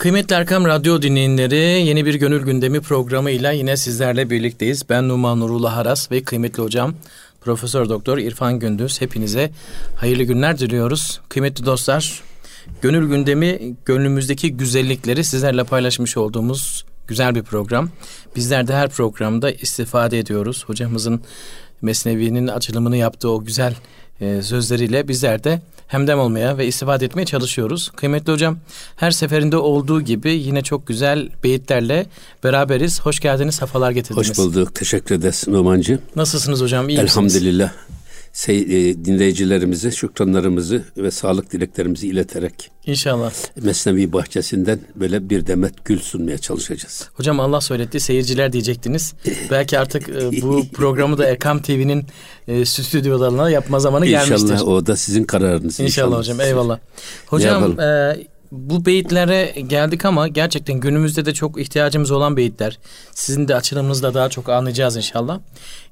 Kıymetli Erkam Radyo dinleyenleri yeni bir Gönül Gündemi programıyla yine sizlerle birlikteyiz. Ben Numan Nurullah Haras ve kıymetli hocam Profesör Doktor İrfan Gündüz. Hepinize hayırlı günler diliyoruz. Kıymetli dostlar, Gönül Gündemi gönlümüzdeki güzellikleri sizlerle paylaşmış olduğumuz güzel bir program. Bizler de her programda istifade ediyoruz. Hocamızın Mesnevi'nin açılımını yaptığı o güzel e, sözleriyle bizler de hemdem olmaya ve istifade etmeye çalışıyoruz. Kıymetli hocam her seferinde olduğu gibi yine çok güzel beyitlerle beraberiz. Hoş geldiniz, safalar getirdiniz. Hoş bulduk. Teşekkür ederiz Numancı. Nasılsınız hocam? İyi Elhamdülillah. misiniz? Sey, e, dinleyicilerimize şükranlarımızı ve sağlık dileklerimizi ileterek İnşallah. Mesnevi bahçesinden böyle bir demet gül sunmaya çalışacağız. Hocam Allah söyletti seyirciler diyecektiniz. Belki artık e, bu programı da Erkam TV'nin e, stüdyolarına yapma zamanı gelmiştir. İnşallah o da sizin kararınız. İnşallah, hocam eyvallah. Hocam e, bu beyitlere geldik ama gerçekten günümüzde de çok ihtiyacımız olan beyitler. Sizin de açılımınızda daha çok anlayacağız inşallah.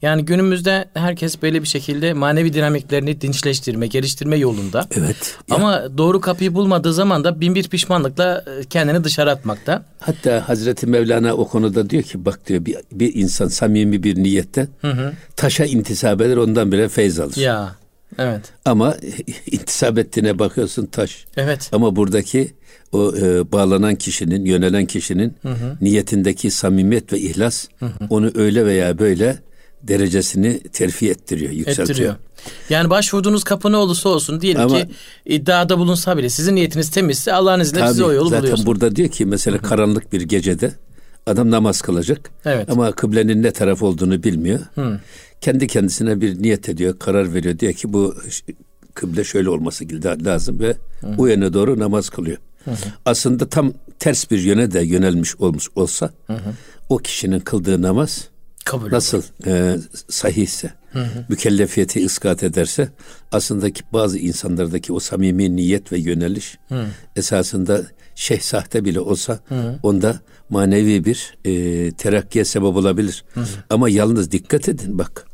Yani günümüzde herkes böyle bir şekilde manevi dinamiklerini dinçleştirme, geliştirme yolunda. Evet. Ama doğru kapıyı bulmadığı zaman da bin bir pişmanlıkla e, kendini dışarı atmakta. Hatta Hazreti Mevlana o konuda diyor ki bak diyor bir, bir insan samimi bir niyette hı hı. taşa intisap eder ondan bile feyz alır. Ya evet. Ama intisap ettiğine bakıyorsun taş. Evet. Ama buradaki o e, bağlanan kişinin, yönelen kişinin hı hı. niyetindeki samimiyet ve ihlas hı hı. onu öyle veya böyle derecesini terfi ettiriyor, yükseltiyor. Ettiriyor. Yani başvurduğunuz kapı ne olursa olsun diyelim Ama, ki iddiada bulunsa bile sizin niyetiniz temizse Allah'ın izniyle size o yolu zaten buluyorsunuz. burada diyor ki mesela Hı-hı. karanlık bir gecede adam namaz kılacak. Evet. Ama kıblenin ne taraf olduğunu bilmiyor. Hı. Kendi kendisine bir niyet ediyor, karar veriyor. Diyor ki bu kıble şöyle olması lazım ve Hı. o yöne doğru namaz kılıyor. Hı hı. Aslında tam ters bir yöne de yönelmiş olmuş olsa hı hı. o kişinin kıldığı namaz Kabul nasıl e, sahihse, hı hı. mükellefiyeti iskat ederse aslında ki bazı insanlardaki o samimi niyet ve yöneliş hı. esasında şeyh sahte bile olsa hı. onda manevi bir e, terakkiye sebep olabilir. Hı hı. Ama yalnız dikkat edin bak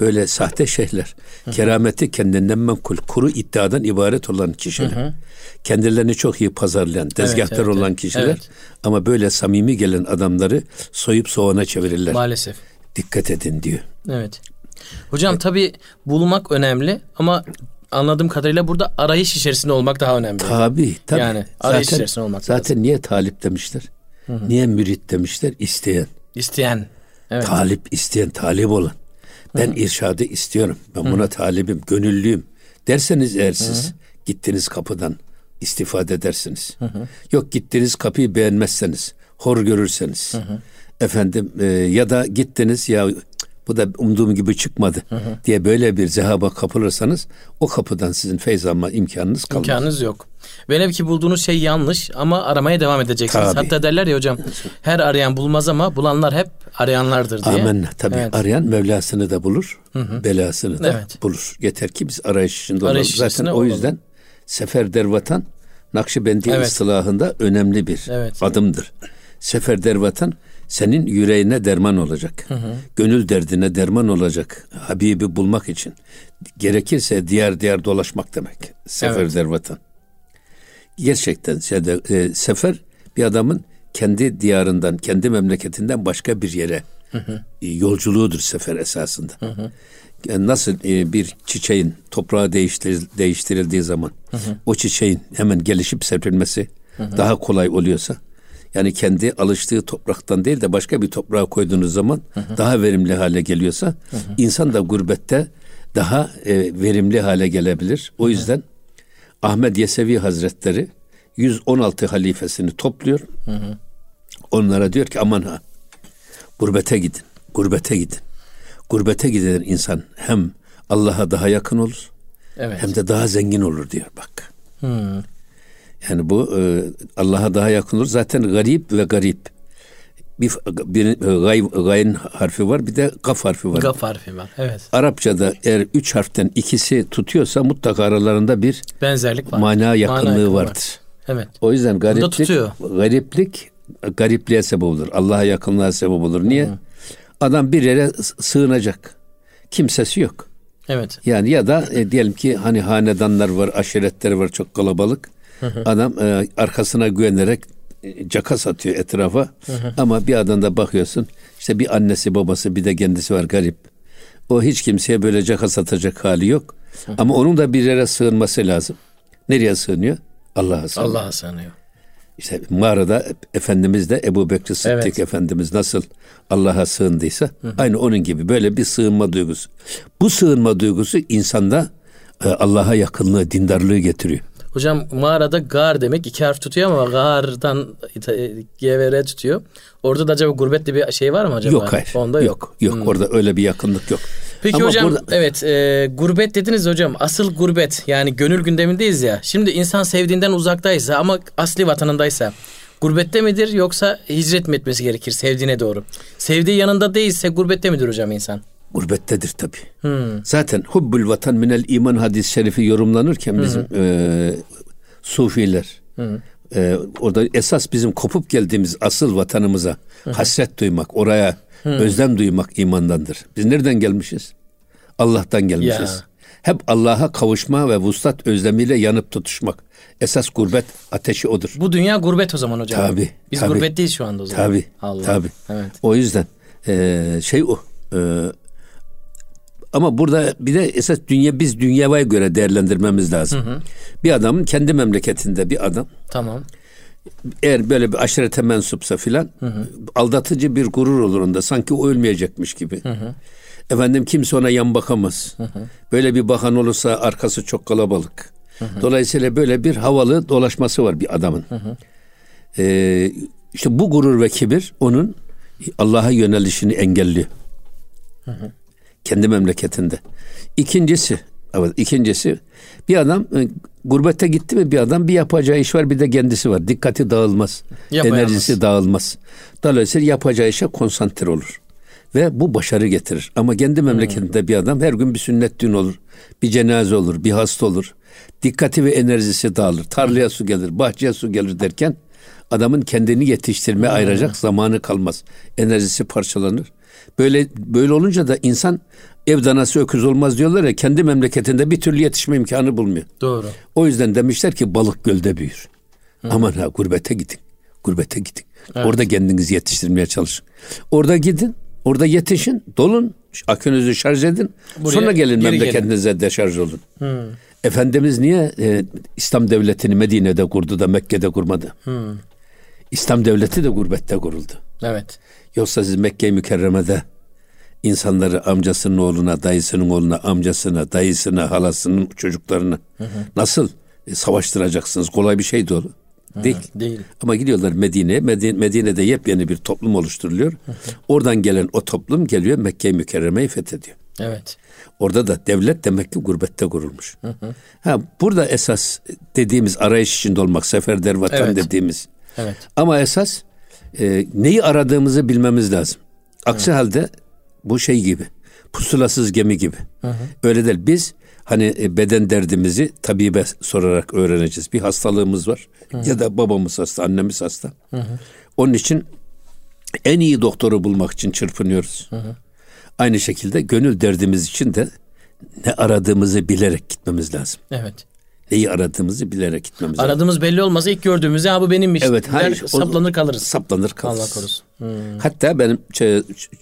böyle sahte şeyhler hı hı. kerameti kendinden menkul kuru iddiadan ibaret olan kişiler. Hı hı. Kendilerini çok iyi pazarlayan, tezgahtar evet, evet, olan kişiler evet. ama böyle samimi gelen adamları soyup soğana çevirirler. Maalesef dikkat edin diyor. Evet. Hocam evet. tabi bulmak önemli ama anladığım kadarıyla burada arayış içerisinde olmak daha önemli. Tabi tabi. Yani arayış zaten, içerisinde olmak Zaten lazım. niye talip demişler? Hı-hı. Niye mürit demişler? İsteyen. İsteyen. Evet. Talip isteyen, talip olan. Ben Hı-hı. irşadı istiyorum. Ben Hı-hı. buna talibim, gönüllüyüm. Derseniz eğer siz Hı-hı. gittiniz kapıdan istifade edersiniz. Hı-hı. Yok gittiniz kapıyı beğenmezseniz, hor görürseniz. Hı-hı efendim e, ya da gittiniz ya bu da umduğum gibi çıkmadı hı hı. diye böyle bir zehaba kapılırsanız o kapıdan sizin feyz alma imkanınız kalmaz. İmkanınız yok. Velev ki bulduğunuz şey yanlış ama aramaya devam edeceksiniz. Tabii. Hatta derler ya hocam her arayan bulmaz ama bulanlar hep arayanlardır diye. Amenna tabii. Evet. Arayan Mevlasını da bulur, hı hı. belasını da evet. bulur. Yeter ki biz arayış içinde olalım. Zaten o yüzden olalım. sefer dervatan Nakşibendi evet. ıslahında önemli bir evet. adımdır. Sefer dervatan senin yüreğine derman olacak. Hı hı. Gönül derdine derman olacak. Habibi bulmak için. Gerekirse diğer diğer dolaşmak demek. Sefer evet. der vatan. Gerçekten e, sefer bir adamın kendi diyarından, kendi memleketinden başka bir yere hı hı. E, yolculuğudur sefer esasında. Hı hı. Yani nasıl e, bir çiçeğin toprağa değiştir, değiştirildiği zaman hı hı. o çiçeğin hemen gelişip serpilmesi hı hı. daha kolay oluyorsa yani kendi alıştığı topraktan değil de başka bir toprağa koyduğunuz zaman hı hı. daha verimli hale geliyorsa hı hı. insan da gurbette daha e, verimli hale gelebilir. O yüzden hı. Ahmet Yesevi Hazretleri 116 halifesini topluyor. Hı hı. Onlara diyor ki aman ha gurbete gidin. Gurbete gidin. Gurbete giden insan hem Allah'a daha yakın olur evet. hem de daha zengin olur diyor bak. Hı. Yani bu e, Allah'a daha yakın olur. Zaten garip ve garip. Bir, bir gay, gayn harfi var bir de gaf harfi var. Gaf harfi var. Evet. Arapçada eğer üç harften ikisi tutuyorsa mutlaka aralarında bir benzerlik var. Mana yakınlığı mana vardır. Var. Evet. O yüzden gariplik gariplik garipliğe sebep olur. Allah'a yakınlığa sebep olur. Niye? Hı. Adam bir yere sığınacak. Kimsesi yok. Evet. Yani ya da e, diyelim ki hani hanedanlar var, aşiretler var çok kalabalık. Adam e, arkasına güvenerek caka satıyor etrafa. Ama bir adam da bakıyorsun işte bir annesi babası bir de kendisi var garip. O hiç kimseye böyle caka satacak hali yok. Ama onun da bir yere sığınması lazım. Nereye sığınıyor? Allah'a sığınıyor. Allah'a sığınıyor. İşte mağarada Efendimiz de Ebu Bekir Sıddık evet. Efendimiz nasıl Allah'a sığındıysa hı hı. aynı onun gibi böyle bir sığınma duygusu. Bu sığınma duygusu insanda e, Allah'a yakınlığı, dindarlığı getiriyor. Hocam mağarada gar demek iki harf tutuyor ama gardan gevere tutuyor. Orada da acaba gurbetli bir şey var mı acaba? Yok hayır. Onda yok. Yok, yok. Hmm. orada öyle bir yakınlık yok. Peki ama hocam burada... evet e, gurbet dediniz hocam. Asıl gurbet yani gönül gündemindeyiz ya. Şimdi insan sevdiğinden uzaktaysa ama asli vatanındaysa gurbette midir yoksa hicret mi etmesi gerekir sevdiğine doğru? Sevdiği yanında değilse gurbette midir hocam insan? Gurbettedir tabi. Hmm. Zaten hubbul vatan minel iman hadis şerifi yorumlanırken bizim hmm. e, sufiler hmm. e, orada esas bizim kopup geldiğimiz asıl vatanımıza hmm. hasret duymak, oraya hmm. özlem duymak imandandır. Biz nereden gelmişiz? Allah'tan gelmişiz. Ya. Hep Allah'a kavuşma ve vuslat özlemiyle yanıp tutuşmak. Esas gurbet ateşi odur. Bu dünya gurbet o zaman hocam. Tabi. Biz tabi, gurbetteyiz şu anda o zaman. Tabi. Tabi. Evet. O yüzden e, şey o. E, ama burada bir de esas dünya biz dünyaya göre değerlendirmemiz lazım. Hı hı. Bir adamın kendi memleketinde bir adam. Tamam. Eğer böyle bir aşirete mensupsa filan aldatıcı bir gurur olur onda. Sanki o ölmeyecekmiş gibi. Hı hı. Efendim kimse ona yan bakamaz. Hı hı. Böyle bir bakan olursa arkası çok kalabalık. Hı hı. Dolayısıyla böyle bir havalı dolaşması var bir adamın. Hı hı. Ee, işte bu gurur ve kibir onun Allah'a yönelişini engelliyor. Hı hı kendi memleketinde. İkincisi, evet ikincisi bir adam e, gurbette gitti mi bir adam bir yapacağı iş var bir de kendisi var. Dikkati dağılmaz. Yapayamaz. Enerjisi dağılmaz. Dolayısıyla yapacağı işe konsantre olur. Ve bu başarı getirir. Ama kendi memleketinde hmm. bir adam her gün bir sünnet düğün olur. Bir cenaze olur, bir hasta olur. Dikkati ve enerjisi dağılır. Tarlaya su gelir, bahçeye su gelir derken adamın kendini yetiştirme hmm. ayıracak zamanı kalmaz. Enerjisi parçalanır. Böyle böyle olunca da insan ev danası öküz olmaz diyorlar ya kendi memleketinde bir türlü yetişme imkanı bulmuyor. Doğru. O yüzden demişler ki balık gölde büyür. Hı. Aman ha gurbete gidin. Gurbete gidin. Evet. Orada kendinizi yetiştirmeye çalışın. Orada gidin. Orada yetişin. Dolun. Akünüzü şarj edin. Buraya, sonra gelin memleketinize gelin. deşarj olun. Hı. Efendimiz niye e, İslam devletini Medine'de kurdu da Mekke'de kurmadı? Hı. İslam devleti de gurbette kuruldu. Evet. Yoksa siz Mekke-i Mükerreme'de insanları amcasının oğluna, dayısının oğluna, amcasına, dayısına, halasının çocuklarını hı hı. nasıl e, savaştıracaksınız? Kolay bir şey doğru. Değil. Hı, değil. Ama gidiyorlar Medine'ye. Medine, Medine'de yepyeni bir toplum oluşturuluyor. Hı hı. Oradan gelen o toplum geliyor Mekke-i Mükerreme'yi fethediyor. Evet. Orada da devlet demek ki gurbette kurulmuş. Hı hı. Ha burada esas dediğimiz arayış içinde olmak, seferder vatan evet. dediğimiz. Evet. Ama esas e, neyi aradığımızı bilmemiz lazım. Aksi evet. halde bu şey gibi pusulasız gemi gibi. Hı hı. Öyle değil. Biz hani e, beden derdimizi tabibe sorarak öğreneceğiz. Bir hastalığımız var hı hı. ya da babamız hasta, annemiz hasta. Hı hı. Onun için en iyi doktoru bulmak için çırpınıyoruz. Hı hı. Aynı şekilde gönül derdimiz için de ne aradığımızı bilerek gitmemiz lazım. Evet neyi aradığımızı bilerek gitmemiz lazım. Aradığımız belli olmazsa ilk gördüğümüzde ya bu benimmiş. Evet. Hayır, saplanır kalırız. Saplanır kalırız. Allah korusun. Hmm. Hatta benim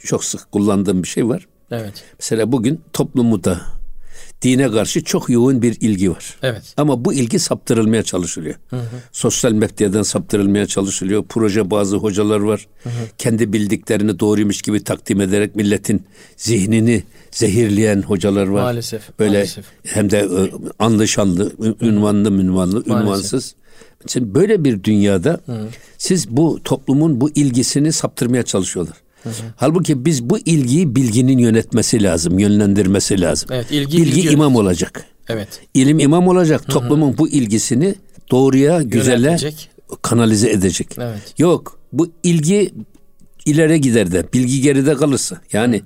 çok sık kullandığım bir şey var. Evet. Mesela bugün toplumda dine karşı çok yoğun bir ilgi var. Evet. Ama bu ilgi saptırılmaya çalışılıyor. Hı hı. Sosyal medyadan saptırılmaya çalışılıyor. Proje bazı hocalar var. Hı hı. Kendi bildiklerini doğruymuş gibi takdim ederek milletin zihnini zehirleyen hocalar var. Maalesef. Böyle maalesef. hem de e, anlı şanlı, ünvanlı, ünvanlı, ünvansız. Şimdi böyle bir dünyada hı. siz bu toplumun bu ilgisini saptırmaya çalışıyorlar. Hı hı. Halbuki biz bu ilgiyi bilginin yönetmesi lazım, yönlendirmesi lazım. Evet, ilgi, bilgi, bilgi imam olacak. Evet. İlim imam olacak. Hı hı. Toplumun bu ilgisini doğruya, güzelle kanalize edecek. Evet. Yok, bu ilgi ileri gider de bilgi geride kalırsa yani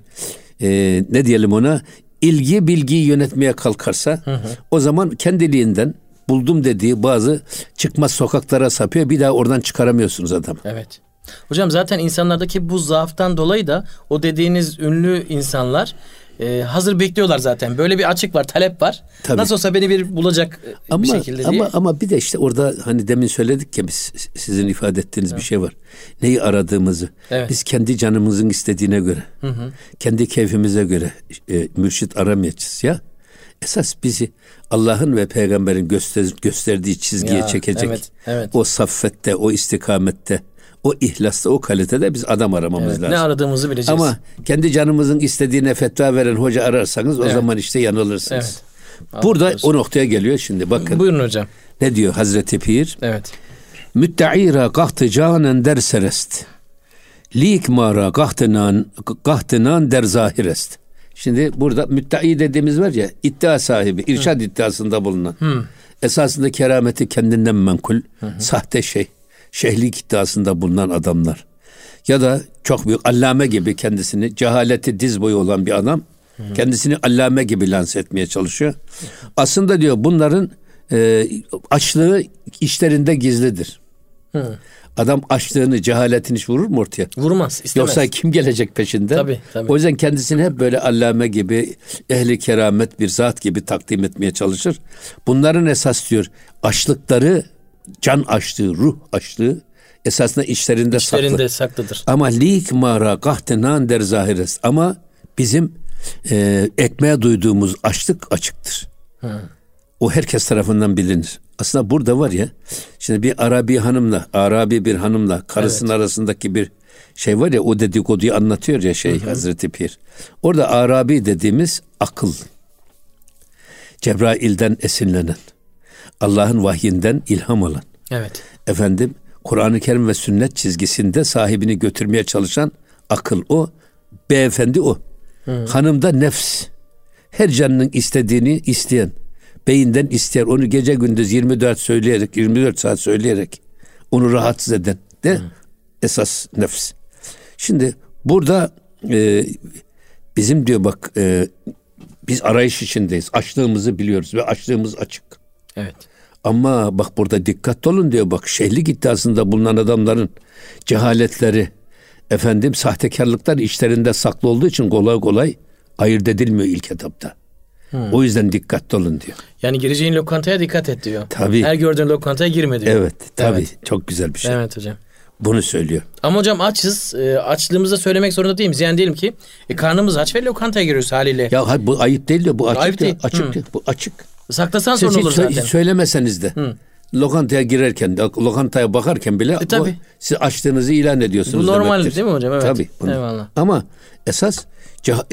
e, ne diyelim ona ilgi bilgiyi yönetmeye kalkarsa hı hı. o zaman kendiliğinden buldum dediği bazı çıkmaz sokaklara sapıyor bir daha oradan çıkaramıyorsunuz adam. Evet. Hocam zaten insanlardaki bu zaaftan dolayı da o dediğiniz ünlü insanlar e, hazır bekliyorlar zaten. Böyle bir açık var, talep var. Tabii. Nasıl olsa beni bir bulacak e, ama, bir şekilde diye. Ama ama bir de işte orada hani demin söyledik ya biz sizin ifade ettiğiniz evet. bir şey var. Neyi aradığımızı. Evet. Biz kendi canımızın istediğine göre, hı hı. kendi keyfimize göre e, mürşit aramayacağız ya. Esas bizi Allah'ın ve peygamberin göster, gösterdiği çizgiye ya, çekecek. Evet, evet. O saffette, o istikamette o ihlasta, o kalitede biz adam aramamız evet, lazım. Ne aradığımızı bileceğiz. Ama kendi canımızın istediğine fetva veren hoca ararsanız evet. o zaman işte yanılırsınız. Evet. Burada o noktaya geliyor şimdi bakın. Buyurun hocam. Ne diyor Hazreti Pir? Evet. Mütte'ira kahtı canen der serest. Lik mara kahtınan, kahtınan der zahirest. Şimdi burada müttei dediğimiz var ya iddia sahibi, irşad Hı. iddiasında bulunan. Hı. Esasında kerameti kendinden menkul, hı. sahte şey şehlik iddiasında bulunan adamlar. Ya da çok büyük allame gibi kendisini cehaleti diz boyu olan bir adam Hı. kendisini allame gibi lanse etmeye çalışıyor. Aslında diyor bunların e, açlığı işlerinde gizlidir. Hı. Adam açlığını, cehaletini hiç vurur mu ortaya? Vurmaz, istemez. Yoksa kim gelecek peşinde? Tabii, tabii. O yüzden kendisini hep böyle allame gibi, ehli keramet bir zat gibi takdim etmeye çalışır. Bunların esas diyor açlıkları can açlığı, ruh açlığı esasında içlerinde, içlerinde saklı. saklıdır. Ama lik mara kahtenan der zahires. Ama bizim e, ekmeğe duyduğumuz açlık açıktır. Hı. O herkes tarafından bilinir. Aslında burada var ya, şimdi bir Arabi hanımla, Arabi bir hanımla karısının evet. arasındaki bir şey var ya, o dedikoduyu anlatıyor ya şey hı hı. Hazreti Pir. Orada Arabi dediğimiz akıl. Cebrail'den esinlenen. Allah'ın vahyinden ilham alan. Evet. Efendim Kur'an-ı Kerim ve sünnet çizgisinde sahibini götürmeye çalışan akıl o. Beyefendi o. Hı. Hanım da nefs. Her canının istediğini isteyen. Beyinden ister. Onu gece gündüz 24 söyleyerek, 24 saat söyleyerek onu rahatsız eden de Hı. esas nefs. Şimdi burada e, bizim diyor bak e, biz arayış içindeyiz. Açlığımızı biliyoruz ve açlığımız açık. Evet. Ama bak burada dikkat olun diyor bak şehlik iddiasında bulunan adamların cehaletleri efendim sahtekarlıklar içlerinde saklı olduğu için kolay kolay ayırt edilmiyor ilk etapta. Hmm. O yüzden dikkatli olun diyor. Yani gireceğin lokantaya dikkat et diyor. Tabii. Her gördüğün lokantaya girme diyor. Evet tabii evet. çok güzel bir şey. Evet hocam. Bunu söylüyor. Ama hocam açız. E, açlığımızı söylemek zorunda değiliz. Yani diyelim ki e, karnımız aç ve lokantaya giriyoruz haliyle. Ya bu ayıp değil de bu açık. Ayıp değil. Açık hmm. değil. Bu açık. Saklasan sorun olur zaten. Hiç söylemeseniz de. Hı. Lokantaya girerken, lokantaya bakarken bile e, tabii. Bu, siz açtığınızı ilan ediyorsunuz. Bu normal demektir. değil mi hocam? Evet. Tabii. Bunu. Eyvallah. Ama esas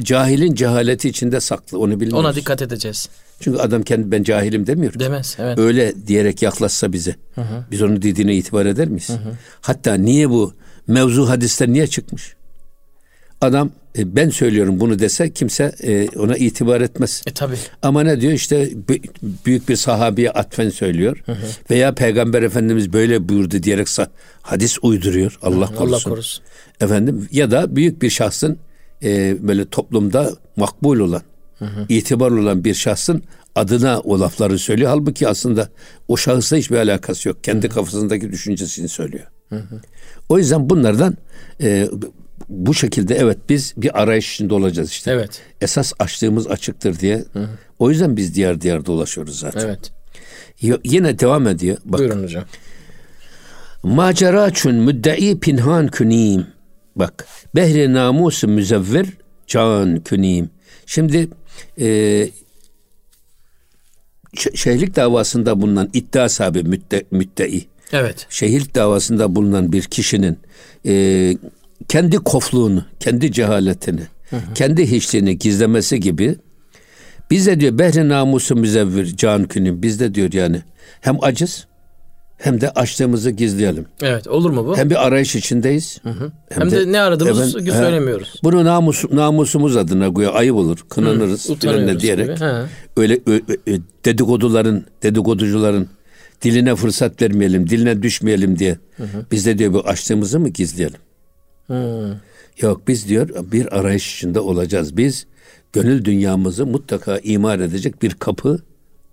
cahilin cehaleti içinde saklı. Onu bilmiyoruz. Ona dikkat edeceğiz. Çünkü adam kendi ben cahilim demiyor. Demez. Evet. Öyle diyerek yaklaşsa bize. Hı hı. Biz onun dediğine itibar eder miyiz? Hı hı. Hatta niye bu mevzu hadiste niye çıkmış? Adam e, ben söylüyorum bunu dese kimse e, ona itibar etmez. E tabi. Ama ne diyor işte büyük bir sahabiye atfen söylüyor. Hı hı. Veya peygamber efendimiz böyle buyurdu diyerek hadis uyduruyor. Allah hı, korusun. Allah korusun. Efendim ya da büyük bir şahsın e, böyle toplumda makbul olan, hı hı. itibar olan bir şahsın adına o lafları söylüyor. Halbuki aslında o şahısla hiçbir alakası yok. Kendi hı hı. kafasındaki düşüncesini söylüyor. Hı hı. O yüzden bunlardan e, bu şekilde evet biz bir arayış içinde olacağız işte. Evet. Esas açtığımız açıktır diye. Hı hı. O yüzden biz diğer diğer dolaşıyoruz zaten. Evet. Y- yine devam ediyor. Bak. Buyurun hocam. Maceraçun müddei pinhan künim. Bak. Behri namusu müzevver can künim. Şimdi e, şehirlik davasında bulunan iddia sahibi mütte, müttei. Evet. Şehirlik davasında bulunan bir kişinin e, kendi kofluğunu, kendi cehaletini, hı hı. kendi hiçliğini gizlemesi gibi bize diyor behri namusu müzevvir can künim bizde diyor yani hem acız hem de açlığımızı gizleyelim. Evet olur mu bu? Hem bir arayış içindeyiz. Hı hı. Hem, hem de, de ne aradığımızı evet, söylemiyoruz. He, bunu namus, namusumuz adına koyuyor ayıp olur kınanırız hı, diyerek. Öyle ö, ö, dedikoduların dedikoducuların diline fırsat vermeyelim diline düşmeyelim diye. Hı hı. Biz de diyor bu açlığımızı mı gizleyelim? Hmm. Yok biz diyor bir arayış içinde olacağız. Biz gönül dünyamızı mutlaka imar edecek bir kapı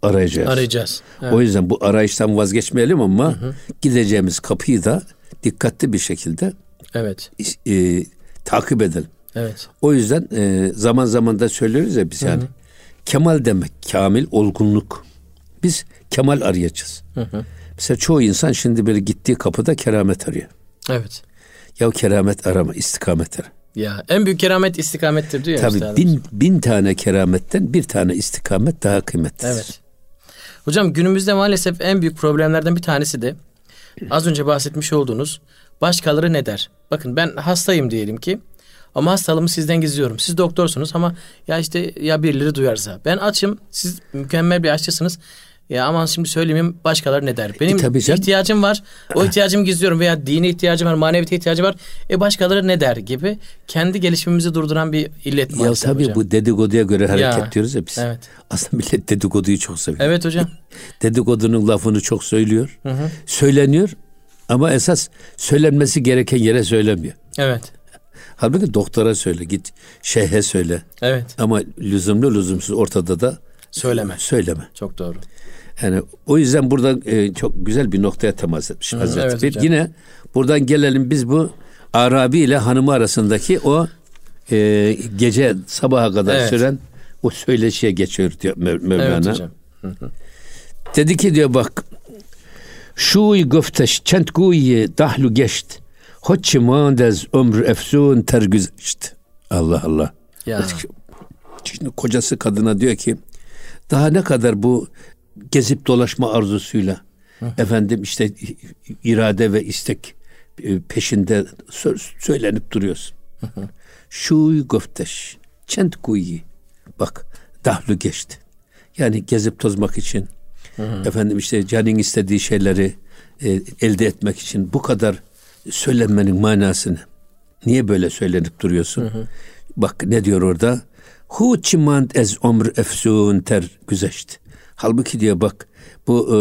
arayacağız. Arayacağız. Evet. O yüzden bu arayıştan vazgeçmeyelim ama hı hı. gideceğimiz kapıyı da dikkatli bir şekilde evet e, takip edelim. Evet. O yüzden e, zaman zaman da söylüyoruz ya biz yani. Hı-hı. Kemal demek, kamil, olgunluk. Biz kemal arayacağız. Hı hı. Mesela çoğu insan şimdi böyle gittiği kapıda keramet arıyor. Evet. Ya keramet arama, istikamet ara. Ya en büyük keramet istikamettir diyor Tabii ya bin, bin tane kerametten bir tane istikamet daha kıymetlidir. Evet. Hocam günümüzde maalesef en büyük problemlerden bir tanesi de az önce bahsetmiş olduğunuz başkaları ne der? Bakın ben hastayım diyelim ki ama hastalığımı sizden gizliyorum. Siz doktorsunuz ama ya işte ya birileri duyarsa. Ben açım, siz mükemmel bir aşçısınız. Ya aman şimdi söylemeyeyim başkaları ne der? Benim e, tabii ihtiyacım var. O ihtiyacımı gizliyorum veya dini ihtiyacım var, maneviyete ihtiyacı var. E başkaları ne der gibi kendi gelişimimizi durduran bir illet Ya tabii hocam. bu dedikoduya göre hareket ya, diyoruz ya biz. Evet. Aslında millet dedikoduyu çok seviyor. Evet hocam. Dedikodunun lafını çok söylüyor. Hı hı. Söyleniyor ama esas söylenmesi gereken yere söylemiyor. Evet. Halbuki doktora söyle, git şeyhe söyle. Evet. Ama lüzumlu lüzumsuz ortada da söyleme. Söyleme. Çok doğru. Yani o yüzden burada e, çok güzel bir noktaya temas etmiş Hı, Hazreti evet, Pir. Yine buradan gelelim biz bu Arabi ile hanımı arasındaki o e, gece sabaha kadar evet. süren o söyleşiye geçiyor diyor Mevlana. Evet hocam. Hı hı. Dedi ki diyor bak şu göfteş çent guyi dahlu geçt. Hoççi mandez ömrü efsun tergüzeşt. Allah Allah. Ya. Şimdi kocası kadına diyor ki daha ne kadar bu gezip dolaşma arzusuyla Hı. efendim işte irade ve istek e, peşinde söylenip duruyorsun. Şu göfteş çent kuyi bak dahlu geçti. Yani gezip tozmak için hı efendim işte canın istediği şeyleri e, elde etmek için bu kadar söylenmenin manasını niye böyle söylenip duruyorsun? Hı. Bak ne diyor orada? Hu çimand ez omr efsun ter güzeşti. Halbuki diyor bak bu e,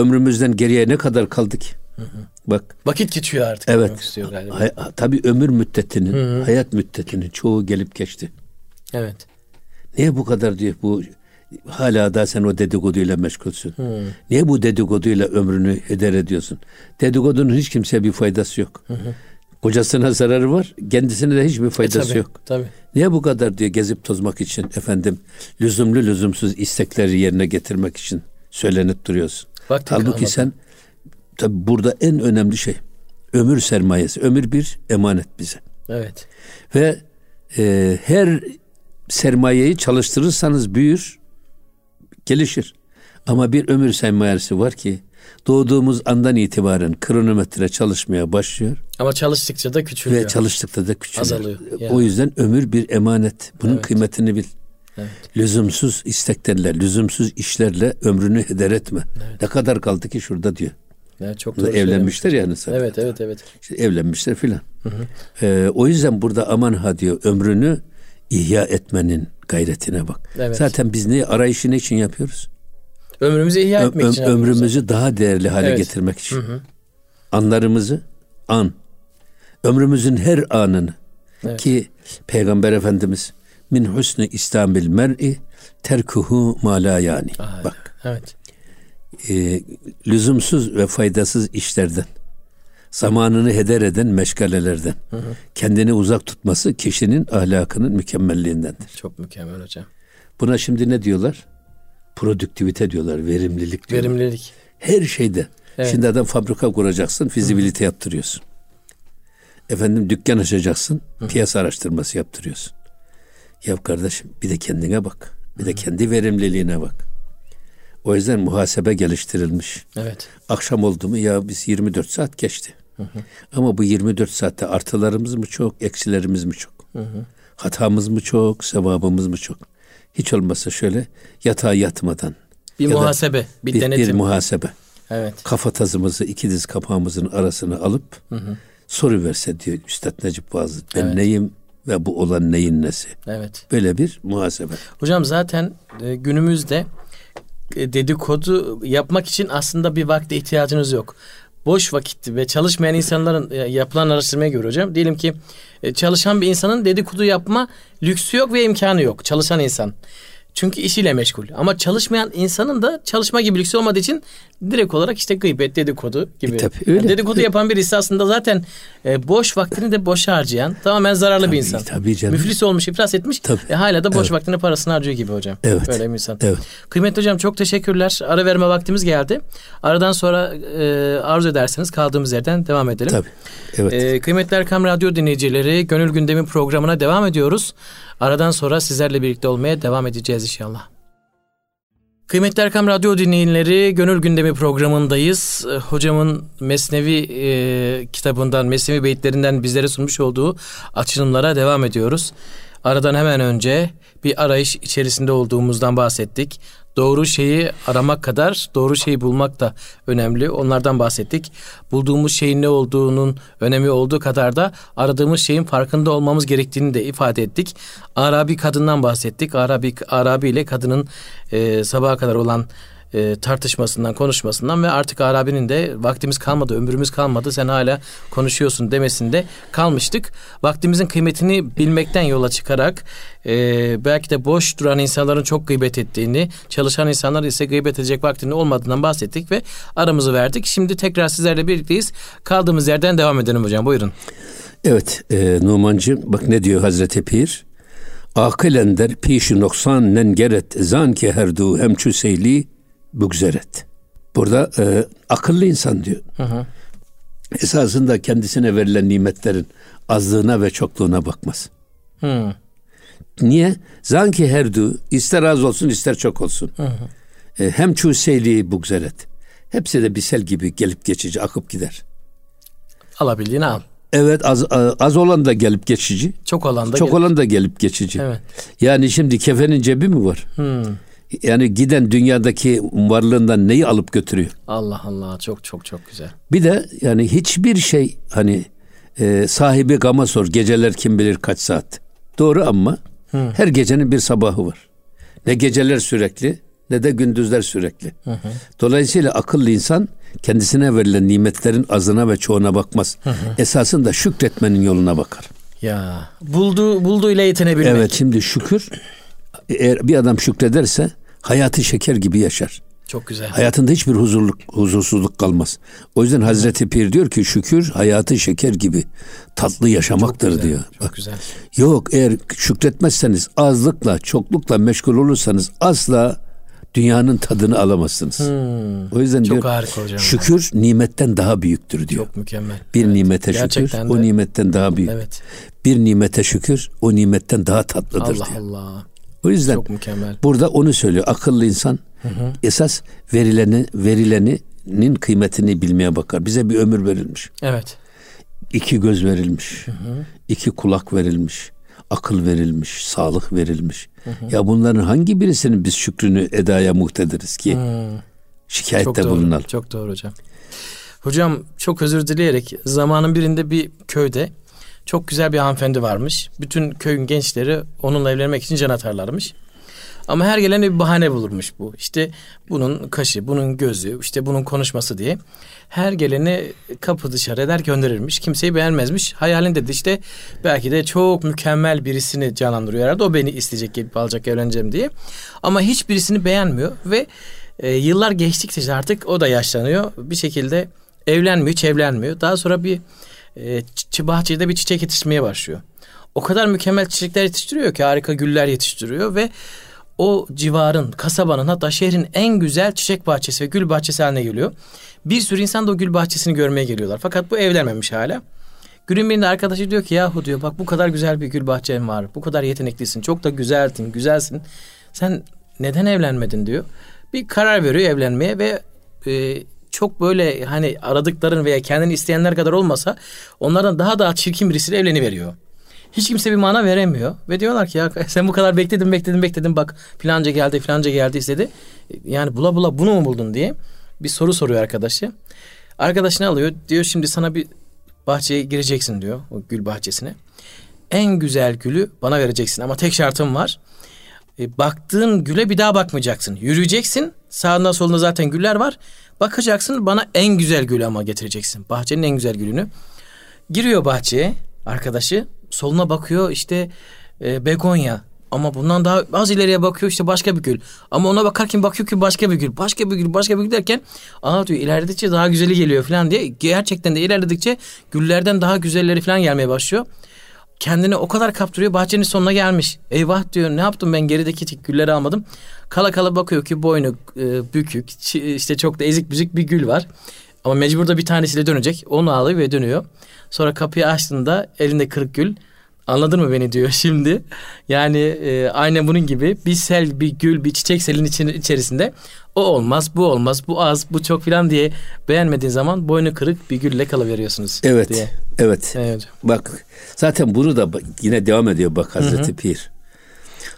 ömrümüzden geriye ne kadar kaldık? Hı hı. Bak. Vakit geçiyor artık. Evet. Hay, tabii ömür müddetinin, hı hı. hayat müddetinin çoğu gelip geçti. Evet. Niye bu kadar diyor bu hala da sen o dedikoduyla meşgulsün. Hı. Niye bu dedikoduyla ömrünü heder ediyorsun? Dedikodunun hiç kimseye bir faydası yok. Hı hı. Kocasına zararı var, kendisine de hiçbir faydası e, tabii, yok. Tabii. Niye bu kadar diye gezip tozmak için efendim lüzumlu lüzumsuz istekleri yerine getirmek için söylenip duruyorsun. Vakti Halbuki kalmadı. sen tabi burada en önemli şey ömür sermayesi. Ömür bir emanet bize. Evet. Ve e, her sermayeyi çalıştırırsanız büyür, gelişir. Ama bir ömür sermayesi var ki doğduğumuz andan itibaren kronometre çalışmaya başlıyor. Ama çalıştıkça da küçülüyor. Ve çalıştıkça da küçülüyor. Azalıyor. Yani. O yüzden ömür bir emanet. Bunun evet. kıymetini bil. Evet. Lüzumsuz isteklerle, lüzumsuz işlerle ömrünü heder etme. Evet. Ne kadar kaldı ki şurada diyor. Ya çok doğru evlenmişler yani sen. Evet evet evet. İşte evlenmişler filan. Ee, o yüzden burada aman ha diyor ömrünü ihya etmenin gayretine bak. Evet. Zaten biz ne arayışı ne için yapıyoruz? Ömrümüzü ihya etmek Ö- için. Ömrümüzü daha değerli hale evet. getirmek için. Hı hı. Anlarımızı an. Ömrümüzün her anını evet. ki Peygamber Efendimiz min husni İslamil mer'i terkuhu mala yani. Aha, Bak. Evet. E, lüzumsuz ve faydasız işlerden zamanını heder eden meşgalelerden hı hı. kendini uzak tutması kişinin ahlakının mükemmelliğindendir. Çok mükemmel hocam. Buna şimdi ne diyorlar? Produktivite diyorlar, verimlilik diyorlar. Verimlilik. Her şeyde. Evet. Şimdi adam fabrika kuracaksın, fizibilite Hı. yaptırıyorsun. Efendim dükkan açacaksın, Hı. piyasa araştırması yaptırıyorsun. Ya kardeşim bir de kendine bak. Bir Hı. de kendi verimliliğine bak. O yüzden muhasebe geliştirilmiş. Evet. Akşam oldu mu ya biz 24 saat geçti. Hı hı. Ama bu 24 saatte artılarımız mı çok, eksilerimiz mi çok? Hı hı. Hatamız mı çok, sevabımız mı çok? Hiç olmazsa şöyle yatağa yatmadan. Bir muhasebe, bir, bir denetim. Bir muhasebe. Evet. Kafatazımızı iki diz kapağımızın arasına alıp hı hı. soru verse diyor Üstad Necip Fazıl. Ben evet. neyim ve bu olan neyin nesi? Evet. Böyle bir muhasebe. Hocam zaten e, günümüzde e, dedikodu yapmak için aslında bir vakte ihtiyacınız yok. Boş vakit ve çalışmayan insanların e, yapılan araştırmaya göre hocam diyelim ki çalışan bir insanın dedikodu yapma lüksü yok ve imkanı yok çalışan insan. Çünkü işiyle meşgul. Ama çalışmayan insanın da çalışma gibi lüksü olmadığı için direkt olarak işte gıybet, dedikodu gibi. E, tabii, öyle. Yani dedikodu yapan birisi aslında zaten e, boş vaktini de boş harcayan tamamen zararlı tabii, bir insan. Tabii canım. Müflis olmuş, iflas etmiş. Tabii. E, hala da boş evet. vaktini parasını harcıyor gibi hocam. Evet. Böyle bir insan. Evet. Kıymetli hocam çok teşekkürler. Ara verme vaktimiz geldi. Aradan sonra e, arzu ederseniz kaldığımız yerden devam edelim. Tabii. Evet. E, kıymetli Erkam Radyo dinleyicileri Gönül Gündemi programına devam ediyoruz. Aradan sonra sizlerle birlikte olmaya devam edeceğiz inşallah. Kıymetli Erkam Radyo dinleyenleri Gönül Gündemi programındayız. Ee, hocamın Mesnevi e, kitabından, Mesnevi beyitlerinden bizlere sunmuş olduğu açılımlara devam ediyoruz. Aradan hemen önce bir arayış içerisinde olduğumuzdan bahsettik. Doğru şeyi aramak kadar doğru şeyi bulmak da önemli. Onlardan bahsettik. Bulduğumuz şeyin ne olduğunun önemi olduğu kadar da aradığımız şeyin farkında olmamız gerektiğini de ifade ettik. Arabi kadından bahsettik. Arabi Arabi ile kadının e, sabaha kadar olan e, tartışmasından, konuşmasından ve artık Arabi'nin de vaktimiz kalmadı, ömrümüz kalmadı, sen hala konuşuyorsun demesinde kalmıştık. Vaktimizin kıymetini bilmekten yola çıkarak e, belki de boş duran insanların çok gıybet ettiğini, çalışan insanlar ise gıybet edecek vaktinin olmadığından bahsettik ve aramızı verdik. Şimdi tekrar sizlerle birlikteyiz. Kaldığımız yerden devam edelim hocam. Buyurun. Evet e, Numancığım bak ne diyor Hazreti Pir? Akılen der pişi noksan nen geret zan ki herdu hemçü seyli bugzeret. Burada e, akıllı insan diyor. Hı hı. Esasında kendisine verilen nimetlerin azlığına ve çokluğuna bakmaz. Hı. Niye? Zanki herdu ister az olsun ister çok olsun. Hı hı. E, hem çuseyli bugzeret. Hepsi de bir sel gibi gelip geçici akıp gider. Alabildiğini al. Evet az az olan da gelip geçici. Çok olan da çok gelip. olan da gelip geçici. Evet. Yani şimdi kefenin cebi mi var? Hmm. Yani giden dünyadaki varlığından neyi alıp götürüyor? Allah Allah çok çok çok güzel. Bir de yani hiçbir şey hani e, sahibi gama sor geceler kim bilir kaç saat. Doğru ama hı. her gecenin bir sabahı var. Ne geceler sürekli ne de gündüzler sürekli. Hı hı. Dolayısıyla akıllı insan kendisine verilen nimetlerin azına ve çoğuna bakmaz. Hı hı. Esasında şükretmenin yoluna bakar. Ya buldu bulduğuyla yetinebilmek. Evet şimdi şükür eğer bir adam şükrederse hayatı şeker gibi yaşar. Çok güzel. Hayatında hiçbir huzurluk, huzursuzluk kalmaz. O yüzden Hazreti Pir diyor ki şükür hayatı şeker gibi tatlı yaşamaktır çok güzel, diyor. Çok Bak, güzel. Yok eğer şükretmezseniz azlıkla, çoklukla meşgul olursanız asla dünyanın tadını alamazsınız. Hmm, o yüzden çok diyor, hocam. Şükür nimetten daha büyüktür diyor. Çok mükemmel. Bir evet, nimete şükür de. o nimetten daha büyük. Evet. Bir nimete şükür o nimetten daha tatlıdır Allah diyor. Allah Allah. O yüzden Çok mükemmel. burada onu söylüyor. Akıllı insan hı hı. esas verileni verileninin kıymetini bilmeye bakar. Bize bir ömür verilmiş. Evet. İki göz verilmiş. Hı hı. iki kulak verilmiş. Akıl verilmiş, sağlık verilmiş. Hı hı. Ya bunların hangi birisinin biz şükrünü edaya muhtediriz ki? Hı. Şikayette çok bulunalım. Çok doğru hocam. Hocam çok özür dileyerek zamanın birinde bir köyde çok güzel bir hanımefendi varmış. Bütün köyün gençleri onunla evlenmek için can atarlarmış. Ama her gelene bir bahane bulurmuş bu. İşte bunun kaşı, bunun gözü, işte bunun konuşması diye. Her geleni kapı dışarı eder gönderirmiş. Kimseyi beğenmezmiş. Hayalinde de işte belki de çok mükemmel birisini canlandırıyor herhalde. O beni isteyecek, gelip alacak, evleneceğim diye. Ama hiçbirisini beğenmiyor ve e, yıllar geçtikçe artık o da yaşlanıyor. Bir şekilde evlenmiyor, hiç evlenmiyor. Daha sonra bir e, bahçede bir çiçek yetişmeye başlıyor. O kadar mükemmel çiçekler yetiştiriyor ki harika güller yetiştiriyor ve o civarın, kasabanın hatta şehrin en güzel çiçek bahçesi ve gül bahçesi haline geliyor. Bir sürü insan da o gül bahçesini görmeye geliyorlar. Fakat bu evlenmemiş hala. Günün birinde arkadaşı diyor ki yahu diyor bak bu kadar güzel bir gül bahçen var. Bu kadar yeteneklisin. Çok da güzelsin, güzelsin. Sen neden evlenmedin diyor. Bir karar veriyor evlenmeye ve e, çok böyle hani aradıkların veya kendini isteyenler kadar olmasa onlardan daha daha çirkin birisiyle evleniveriyor. Hiç kimse bir mana veremiyor. Ve diyorlar ki ya sen bu kadar bekledin bekledin bekledin bak filanca geldi filanca geldi istedi. Yani bula bula bunu mu buldun diye bir soru soruyor arkadaşı. Arkadaşını alıyor diyor şimdi sana bir bahçeye gireceksin diyor o gül bahçesine. En güzel gülü bana vereceksin ama tek şartım var. E, baktığın güle bir daha bakmayacaksın. Yürüyeceksin. Sağında solunda zaten güller var. Bakacaksın bana en güzel gülü ama getireceksin. Bahçenin en güzel gülünü. Giriyor bahçeye arkadaşı. Soluna bakıyor işte e, begonya Ama bundan daha az ileriye bakıyor işte başka bir gül. Ama ona bakarken bakıyor ki başka bir gül. Başka bir gül, başka bir gül derken aa diyor ilerledikçe daha güzeli geliyor falan diye. Gerçekten de ilerledikçe güllerden daha güzelleri falan gelmeye başlıyor. Kendini o kadar kaptırıyor bahçenin sonuna gelmiş. Eyvah diyor ne yaptım ben gerideki gülleri almadım. Kala kala bakıyor ki boynu e, bükük işte çok da ezik büzük bir gül var. Ama mecbur da bir tanesiyle dönecek. Onu alıyor ve dönüyor. Sonra kapıyı açtığında elinde kırık gül. Anladın mı beni diyor şimdi. Yani e, aynen bunun gibi bir sel, bir gül, bir çiçek selin için, içerisinde o olmaz, bu olmaz, bu az, bu çok filan diye beğenmediğin zaman boynu kırık bir gülle kalıveriyorsunuz. Evet, diye. evet. Evet. Bak zaten bunu da yine devam ediyor bak Hazreti Hı-hı. Pir.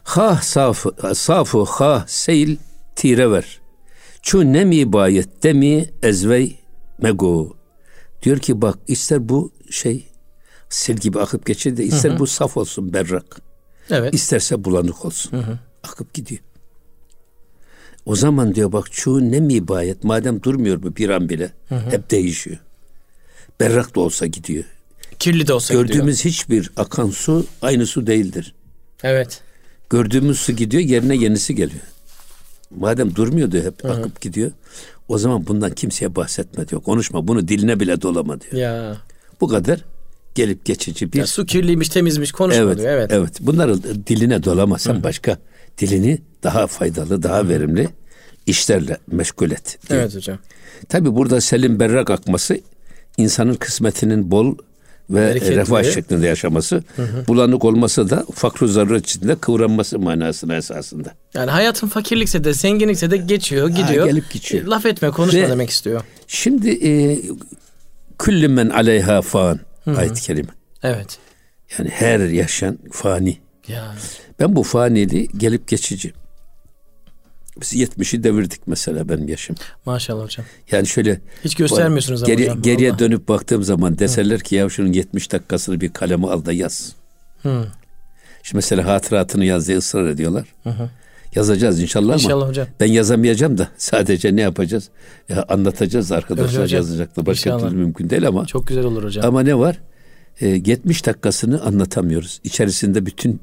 Ha safu, safu ha seyil tire ver. Çu ne mi bayet demi ezvey mego. Diyor ki bak ister bu şey sel gibi akıp geçir de ister hı hı. bu saf olsun berrak. Evet. İsterse bulanık olsun. Hı hı. Akıp gidiyor. O zaman diyor bak şu ne mibayet madem durmuyor bu bir an bile hı hı. hep değişiyor. Berrak da olsa gidiyor. Kirli de olsa Gördüğümüz gidiyor. hiçbir akan su aynı su değildir. Evet. Gördüğümüz su gidiyor yerine yenisi geliyor. Madem durmuyordu hep Hı-hı. akıp gidiyor. O zaman bundan kimseye bahsetme diyor. Konuşma bunu diline bile dolama diyor. Ya. Bu kadar gelip geçici bir... Ya su kirliymiş temizmiş konuşma evet. Evet. Evet. Bunları diline dolamasan Hı. başka dilini daha faydalı, daha verimli işlerle meşgul et. Diyor. Evet hocam. Tabi burada selim berrak akması insanın kısmetinin bol ve Bereketli. refah şeklinde yaşaması, hı hı. bulanık olması da fakru zaruret içinde kıvranması manasına esasında. Yani hayatın fakirlikse de zenginlikse de geçiyor, gidiyor. Ha, gelip geçiyor. Laf etme, konuşma ve demek istiyor. Şimdi e, küllü men aleyha fan ayet-i kerime. Evet. Yani her yaşayan fani. Ya. Ben bu faniliği gelip geçici. Biz 70'i devirdik mesela benim yaşım. Maşallah hocam. Yani şöyle hiç göstermiyorsunuz geri, hocam. Geriye Allah. dönüp baktığım zaman deserler ki ya şunun 70 dakikasını bir kaleme al da yaz. Hı. Şimdi mesela hatıratını yaz diye ısrar ediyorlar. Hı hı. Yazacağız inşallah, inşallah ama hocam. ben yazamayacağım da sadece ne yapacağız? Ya anlatacağız arkadaşlar hocam. yazacaklar. Başka türlü mümkün değil ama. Çok güzel olur hocam. Ama ne var? E, 70 dakikasını anlatamıyoruz. İçerisinde bütün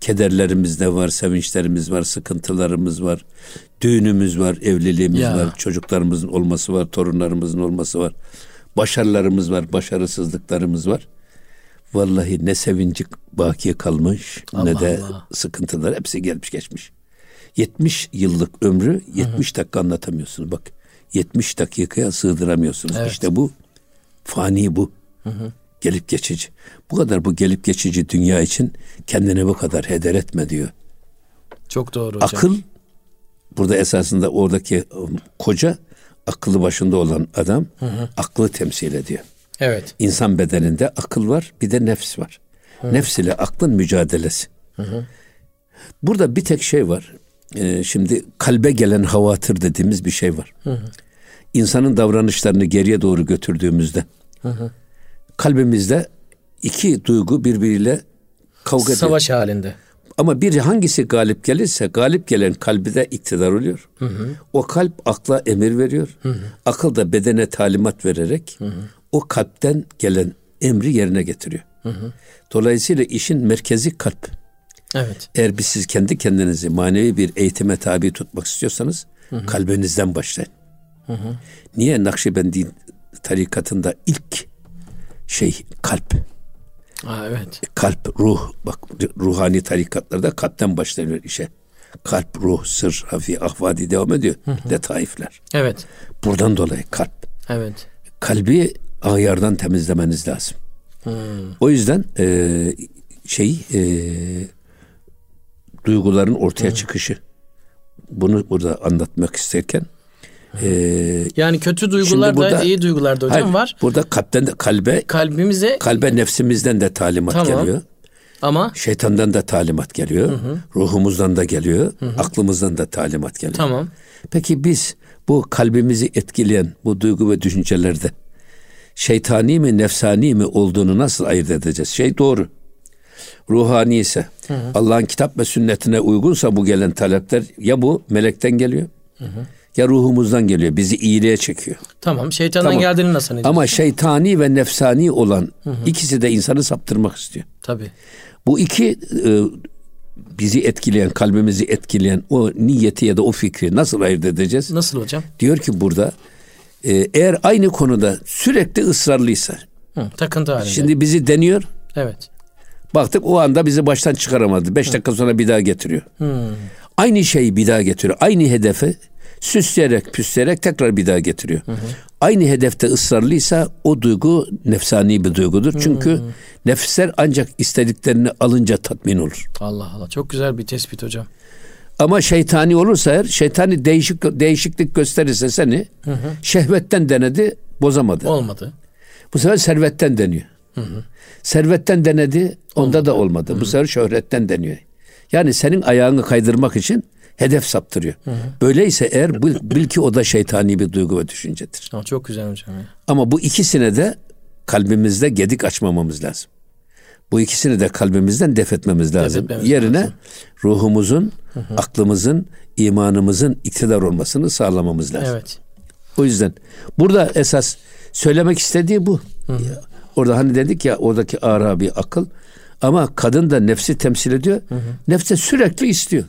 kederlerimiz de var, sevinçlerimiz var, sıkıntılarımız var. Düğünümüz var, evliliğimiz ya. var, çocuklarımızın olması var, torunlarımızın olması var. Başarılarımız var, başarısızlıklarımız var. Vallahi ne sevinci baki kalmış Allah ne de Allah. sıkıntılar hepsi gelmiş geçmiş. 70 yıllık ömrü 70 Hı-hı. dakika anlatamıyorsunuz. Bak 70 dakikaya sığdıramıyorsunuz. Evet. İşte bu fani bu. Hı-hı. Gelip geçici. Bu kadar bu gelip geçici dünya için kendine bu kadar heder etme diyor. Çok doğru hocam. Akıl burada esasında oradaki um, koca akıllı başında olan adam hı hı. aklı temsil ediyor. Evet. İnsan bedeninde akıl var bir de nefs var. Hı. Nefs ile aklın mücadelesi. Hı hı. Burada bir tek şey var. Ee, şimdi kalbe gelen havatır dediğimiz bir şey var. Hı hı. İnsanın davranışlarını geriye doğru götürdüğümüzde hı hı. kalbimizde iki duygu birbiriyle kavga ediyor. Savaş halinde. Ama bir hangisi galip gelirse galip gelen kalbi de iktidar oluyor. Hı hı. O kalp akla emir veriyor. Hı hı. Akıl da bedene talimat vererek hı hı. o kalpten gelen emri yerine getiriyor. Hı hı. Dolayısıyla işin merkezi kalp. Evet. Eğer biz siz kendi kendinizi manevi bir eğitime tabi tutmak istiyorsanız hı hı. kalbinizden başlayın. Hı hı. Niye Nakşibendi tarikatında ilk şey kalp. Aa, evet. Kalp, ruh, bak ruhani tarikatlarda kalpten başlanıyor işe. Kalp, ruh, sır, hafi, ahvadi devam ediyor. Hı hı. Detaifler. Evet. Buradan dolayı kalp. Evet. Kalbi ayardan temizlemeniz lazım. Hmm. O yüzden e, şey e, duyguların ortaya hmm. çıkışı. Bunu burada anlatmak isterken ee, yani kötü duygular burada, da iyi duygular da hocam hayır, var. Burada kalpten de kalbe kalbimize kalbe nefsimizden de talimat tamam. geliyor. Ama şeytandan da talimat geliyor. Hı hı. Ruhumuzdan da geliyor. Hı hı. Aklımızdan da talimat geliyor. Tamam. Peki biz bu kalbimizi etkileyen bu duygu ve düşüncelerde şeytani mi nefsani mi olduğunu nasıl ayırt edeceğiz? Şey doğru. Ruhani ise Allah'ın kitap ve sünnetine uygunsa bu gelen talepler ya bu melekten geliyor. Hı hı ya ruhumuzdan geliyor. Bizi iyiliğe çekiyor. Tamam. Şeytandan tamam. geldiğini nasıl anlayacağız? Ama şeytani ve nefsani olan hı hı. ikisi de insanı saptırmak istiyor. Tabii. Bu iki e, bizi etkileyen, kalbimizi etkileyen o niyeti ya da o fikri nasıl ayırt edeceğiz? Nasıl hocam? Diyor ki burada e, eğer aynı konuda sürekli ısrarlıysa. Hı, takıntı halinde. Şimdi bizi deniyor. Evet. Baktık o anda bizi baştan çıkaramadı. Beş dakika sonra bir daha getiriyor. Hmm. Aynı şeyi bir daha getiriyor. Aynı hedefe süsleyerek püsleyerek tekrar bir daha getiriyor. Hı hı. Aynı hedefte ısrarlıysa o duygu nefsani bir duygudur. Çünkü hı nefisler ancak istediklerini alınca tatmin olur. Allah Allah çok güzel bir tespit hocam. Ama şeytani olursa eğer şeytani değişik değişiklik gösterirse seni hı hı. şehvetten denedi bozamadı. Olmadı. Bu sefer servetten deniyor. Hı hı. Servetten denedi onda olmadı. da olmadı. Hı hı. Bu sefer şöhretten deniyor. Yani senin ayağını kaydırmak için hedef saptırıyor. Hı hı. Böyleyse eğer bil, bil ki o da şeytani bir duygu ve düşüncedir. Ha, çok güzel hocam. Ya. Ama bu ikisine de kalbimizde gedik açmamamız lazım. Bu ikisini de kalbimizden def etmemiz lazım. Def Yerine lazım. ruhumuzun, hı hı. aklımızın, imanımızın iktidar olmasını sağlamamız lazım. Evet. O yüzden burada esas söylemek istediği bu. Hı hı. Orada hani dedik ya oradaki arabi akıl ama kadın da nefsi temsil ediyor. Hı hı. Nefse sürekli istiyor.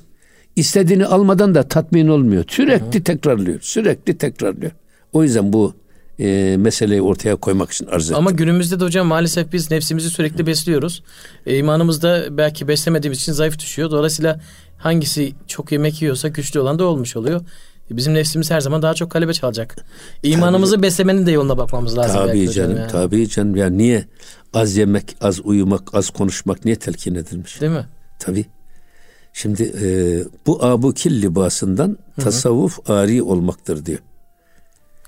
İstediğini almadan da tatmin olmuyor. Sürekli hı hı. tekrarlıyor. Sürekli tekrarlıyor. O yüzden bu e, meseleyi ortaya koymak için arz ettim. Ama günümüzde de hocam maalesef biz nefsimizi sürekli besliyoruz. E, imanımız da belki beslemediğimiz için zayıf düşüyor. Dolayısıyla hangisi çok yemek yiyorsa güçlü olan da olmuş oluyor. Bizim nefsimiz her zaman daha çok kalebe çalacak. İmanımızı tabii, beslemenin de yoluna bakmamız lazım. Tabii canım, yani. tabii canım. Ya niye az yemek, az uyumak, az konuşmak niye telkin edilmiş? Değil mi? Tabii. Şimdi e, bu abukil libasından Hı-hı. tasavvuf ari olmaktır diyor.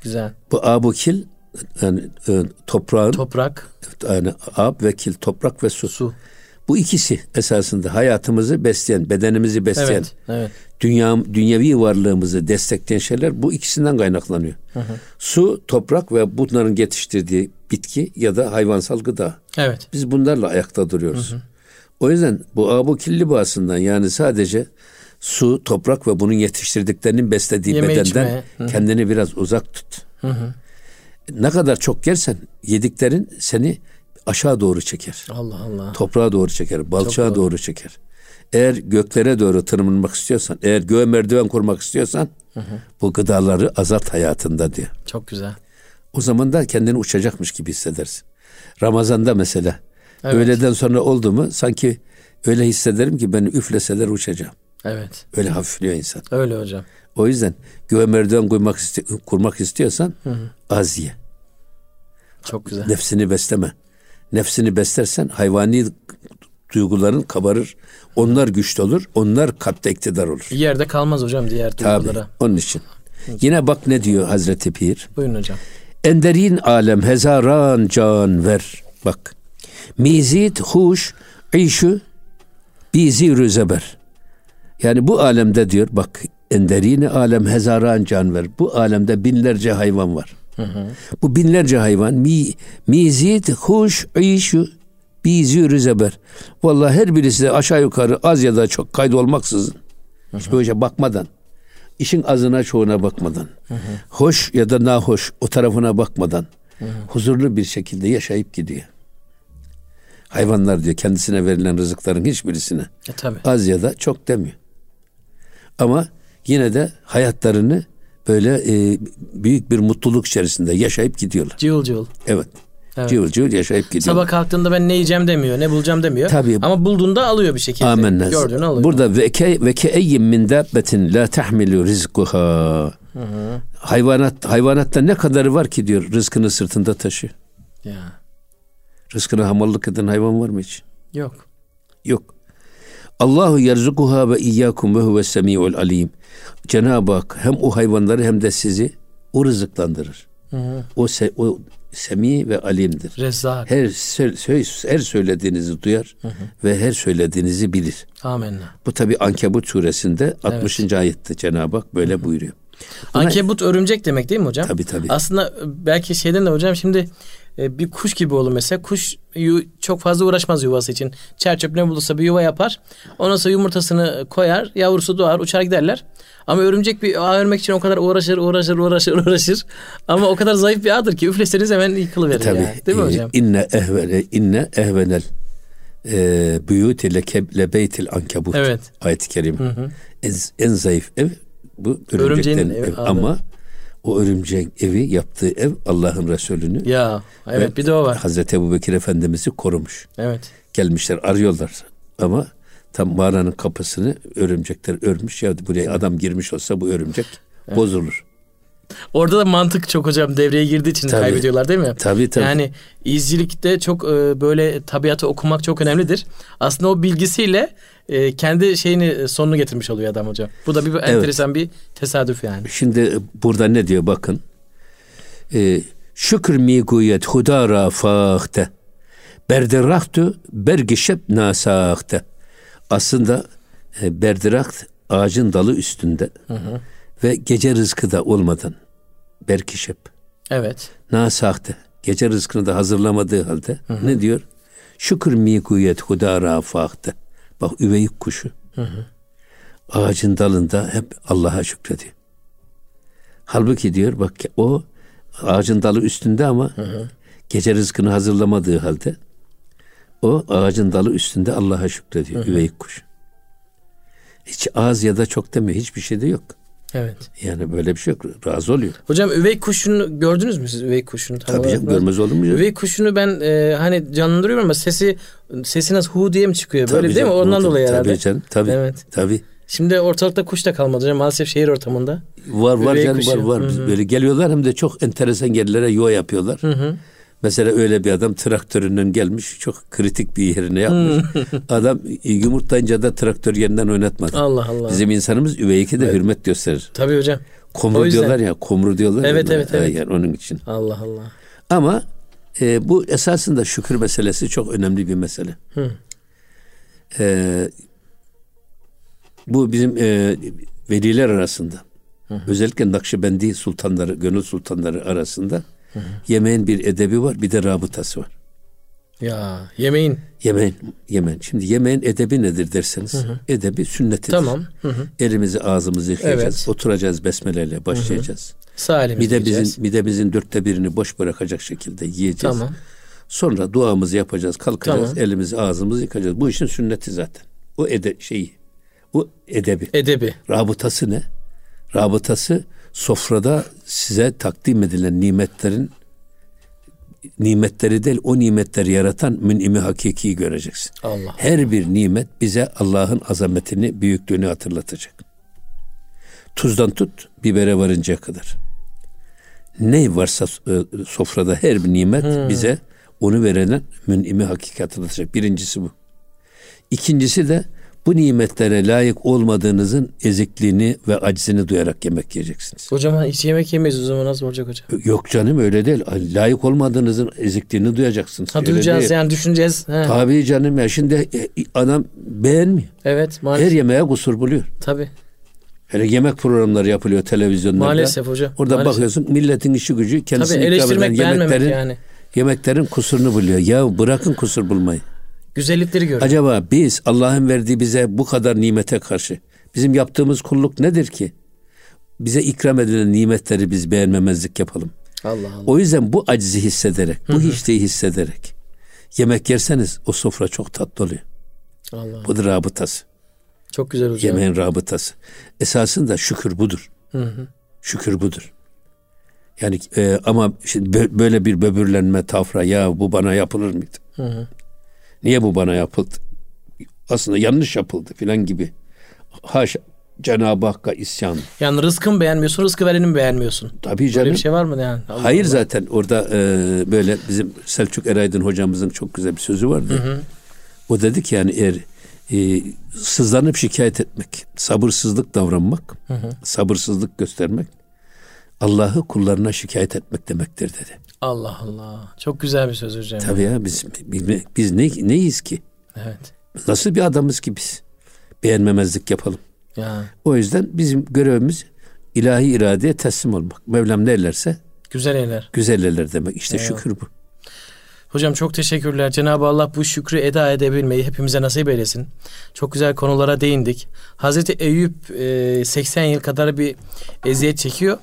Güzel. Bu abukil yani e, toprağın toprak yani ab ve kil toprak ve su. Su. Bu ikisi esasında hayatımızı besleyen, bedenimizi besleyen, evet, evet. Dünya dünyevi varlığımızı destekleyen şeyler bu ikisinden kaynaklanıyor. Hı hı. Su, toprak ve bunların yetiştirdiği bitki ya da hayvansal gıda. Evet. Biz bunlarla ayakta duruyoruz. Hı hı. O yüzden bu abu killi bağısından yani sadece su, toprak ve bunun yetiştirdiklerinin beslediği Yeme bedenden içme. kendini biraz uzak tut. Hı hı. Ne kadar çok yersen yediklerin seni aşağı doğru çeker. Allah Allah. Toprağa doğru çeker, balçağa doğru. doğru çeker. Eğer göklere doğru tırmanmak istiyorsan, eğer göğe merdiven kurmak istiyorsan hı hı. bu gıdaları azalt hayatında diyor. Çok güzel. O zaman da kendini uçacakmış gibi hissedersin. Ramazanda mesela evet. öğleden sonra oldu mu sanki öyle hissederim ki beni üfleseler uçacağım. Evet. Öyle hafifliyor insan. Öyle hocam. O yüzden göğe merdiven kurmak, isti- kurmak istiyorsan hı hı. az ye. Çok güzel. Nefsini besleme. Nefsini beslersen hayvani duyguların kabarır. Onlar güçlü olur. Onlar kalpte iktidar olur. Bir yerde kalmaz hocam diğer duygulara. Tabii, onun için. Yine bak ne diyor Hazreti Pir. Buyurun hocam. Enderin alem hezaran can ver. Bak. Mizit huş işu bizi rüzeber. Yani bu alemde diyor bak enderini alem hezaran can ver. Bu alemde binlerce hayvan var. Hı hı. Bu binlerce hayvan mi mizit huş işu bizi rüzeber. Vallahi her birisi de aşağı yukarı az ya da çok kaydolmaksızın. Hiç böyle bakmadan. işin azına çoğuna bakmadan. Hı hı. Hoş ya da nahoş o tarafına bakmadan. Hı hı. Huzurlu bir şekilde yaşayıp gidiyor. Hayvanlar diyor kendisine verilen rızıkların hiçbirisine. E, tabii. Az ya da çok demiyor. Ama yine de hayatlarını böyle e, büyük bir mutluluk içerisinde yaşayıp gidiyorlar. Cıvıl cıvıl. Evet. Evet. Cıvıl cıvıl yaşayıp gidiyor. Sabah kalktığında ben ne yiyeceğim demiyor, ne bulacağım demiyor. Tabii. Ama bulduğunda alıyor bir şekilde. Amenna. Gördüğünü alıyor. Burada ve ke ve ke eyyim min dabbetin la tahmilu rizquha. Hayvanat hayvanatta ne kadarı var ki diyor rızkını sırtında taşı. Ya. Rızkına hamallık eden hayvan var mı hiç? Yok. Yok. Allahu yerzukuha ve iyyakum ve huve semiul alim. Cenab-ı Hak hem o hayvanları hem de sizi o rızıklandırır. Hı hı. O, se, o semi ve alimdir. Rezzak. Her, söz, her söylediğinizi duyar hı hı. ve her söylediğinizi bilir. Amenna. Bu tabi Ankebut suresinde 60. Evet. ayette Cenab-ı Hak böyle hı hı. buyuruyor. Buna, Ankebut örümcek demek değil mi hocam? Tabi tabi. Aslında belki şeyden de hocam şimdi e, bir kuş gibi olur mesela. Kuş çok fazla uğraşmaz yuvası için. Çer çöp ne bulursa bir yuva yapar. Ondan sonra yumurtasını koyar. Yavrusu doğar uçar giderler. Ama örümcek bir ağ örmek için o kadar uğraşır uğraşır uğraşır uğraşır. Ama o kadar zayıf bir ağdır ki üfleseniz hemen yıkılıverir. Tabii. Yani. Değil mi hocam? İnne ehvele inne ehvenel e, büyüt ile beytil ankebut evet. ayet-i kerim. En, en zayıf ev bu örümceklerin ev. Ama o örümcek evi yaptığı ev Allah'ın Resulü'nü. Ya evet bir de o var. Hazreti Ebu Bekir Efendimiz'i korumuş. Evet. Gelmişler arıyorlar ama tam mağaranın kapısını örümcekler örmüş. Ya buraya adam girmiş olsa bu örümcek evet. bozulur. Orada da mantık çok hocam devreye girdiği için tabii, kaybediyorlar değil mi? Tabii tabii. Yani izcilikte çok e, böyle tabiatı okumak çok önemlidir. Aslında o bilgisiyle e, kendi şeyini sonunu getirmiş oluyor adam hocam. Bu da bir evet. enteresan bir tesadüf yani. Şimdi burada ne diyor bakın. E, şükür mi guyet hudara fahte. Berdirahtu bergişep nasahte. Aslında e, berdirakt ağacın dalı üstünde. Hı hı ve gece rızkı da olmadan berkişep. Evet. Nasahte. Gece rızkını da hazırlamadığı halde hı hı. ne diyor? Şükür mi kuyet huda rafakte. Bak üveyik kuşu. Hı hı. Ağacın dalında hep Allah'a şükrediyor. Halbuki diyor bak o ağacın dalı üstünde ama hı hı. gece rızkını hazırlamadığı halde o ağacın dalı üstünde Allah'a şükrediyor hı hı. üveyik kuş. Hiç az ya da çok demiyor. Hiçbir şey de yok. Evet. Yani böyle bir şey yok. Razı oluyor. Hocam üvey kuşunu gördünüz mü siz üvey kuşunu? Tam Tabii canım görmez olur mu? Üvey kuşunu ben e, hani canlandırıyorum ama sesi sesi nasıl hu diye mi çıkıyor? Böyle tabii değil canım, mi? Ondan dolayı herhalde. Tabii canım. Tabii. Evet. Tabii. Şimdi ortalıkta kuş da kalmadı hocam maalesef şehir ortamında. Var var üvey canım kuşu. var var. Hı-hı. Böyle geliyorlar hem de çok enteresan yerlere yuva yapıyorlar. Hı hı. Mesela öyle bir adam traktöründen gelmiş çok kritik bir yerine yapmış. Hmm. adam yumurtlayınca da traktör yerinden oynatmadı. Allah Allah. Bizim insanımız üveyike de evet. hürmet gösterir. Tabii hocam. Komur diyorlar ya komur diyorlar evet, ya. Evet evet. Yani onun için. Allah Allah. Ama e, bu esasında şükür meselesi çok önemli bir mesele. Hı. E, bu bizim e, veliler arasında hı özellikle Nakşibendi sultanları, gönül sultanları arasında Hı Yemeğin bir edebi var, bir de rabıtası var. Ya yemeğin. Yemeğin, yemeğin. Şimdi yemeğin edebi nedir derseniz, hı hı. edebi sünnetidir. Tamam. Hı hı. Elimizi ağzımızı yıkayacağız, evet. oturacağız besmeleyle başlayacağız. Sağ midemizin, midemizin dörtte birini boş bırakacak şekilde yiyeceğiz. Tamam. Sonra duamızı yapacağız, kalkacağız, tamam. elimizi ağzımızı yıkayacağız. Bu işin sünneti zaten. O ede şeyi, o edebi. Edebi. Rabıtası ne? Rabıtası sofrada size takdim edilen nimetlerin nimetleri değil o nimetleri yaratan münimi hakiki göreceksin. Allah. Her bir nimet bize Allah'ın azametini, büyüklüğünü hatırlatacak. Tuzdan tut bibere varıncaya kadar. Ne varsa e, sofrada her bir nimet hmm. bize onu verenen münimi hakiki hatırlatacak. Birincisi bu. İkincisi de bu nimetlere layık olmadığınızın ezikliğini ve aczini duyarak yemek yiyeceksiniz. Hocam hiç yemek yemeyiz o zaman nasıl olacak hocam? Yok canım öyle değil. Layık olmadığınızın ezikliğini duyacaksınız. Ha, duyacağız yani düşüneceğiz. He. Tabii canım ya şimdi e, adam beğenmiyor. Evet maalesef. Her yemeğe kusur buluyor. Tabii. Hele yemek programları yapılıyor televizyonlarda. Maalesef hocam. Orada maalesef. bakıyorsun milletin işi gücü kendisini Tabii, eleştirmek, yemeklerin, yani. yemeklerin kusurunu buluyor. Ya bırakın kusur bulmayı. Güzellikleri görüyor. Acaba biz Allah'ın verdiği bize bu kadar nimete karşı bizim yaptığımız kulluk nedir ki? Bize ikram edilen nimetleri biz beğenmemezlik yapalım. Allah Allah. O yüzden bu acizi hissederek, bu hiçliği hissederek yemek yerseniz o sofra çok tatlı oluyor. Allah. Budur rabıtası. Çok güzel hocam. Yemeğin rabıtası. Esasında şükür budur. Hı hı. Şükür budur. Yani e, ama şimdi böyle bir böbürlenme tafra ya bu bana yapılır mıydı? Hı hı. Niye bu bana yapıldı? Aslında yanlış yapıldı filan gibi. Haşa Cenab-ı Hakk'a isyan. Yani rızkın beğenmiyorsun, rızkı vereni mi beğenmiyorsun? Tabii canım. Böyle bir şey var mı yani? Allah Hayır Allah. zaten orada e, böyle bizim Selçuk Eraydın hocamızın çok güzel bir sözü vardı. Hı hı. O dedi ki yani eğer e, sızlanıp şikayet etmek, sabırsızlık davranmak, hı hı. sabırsızlık göstermek Allah'ı kullarına şikayet etmek demektir dedi. Allah Allah. Çok güzel bir söz hocam. Tabii ya biz biz, biz ne, neyiz ki? Evet. Nasıl bir adamız ki biz? Beğenmemezlik yapalım. Ya. O yüzden bizim görevimiz ilahi iradeye teslim olmak. Mevlam ne ellerse güzel eyler. Güzel eyler demek. İşte Eyvallah. şükür bu. Hocam çok teşekkürler. Cenab-ı Allah bu şükrü eda edebilmeyi hepimize nasip eylesin. Çok güzel konulara değindik. Hazreti Eyüp 80 yıl kadar bir eziyet çekiyor.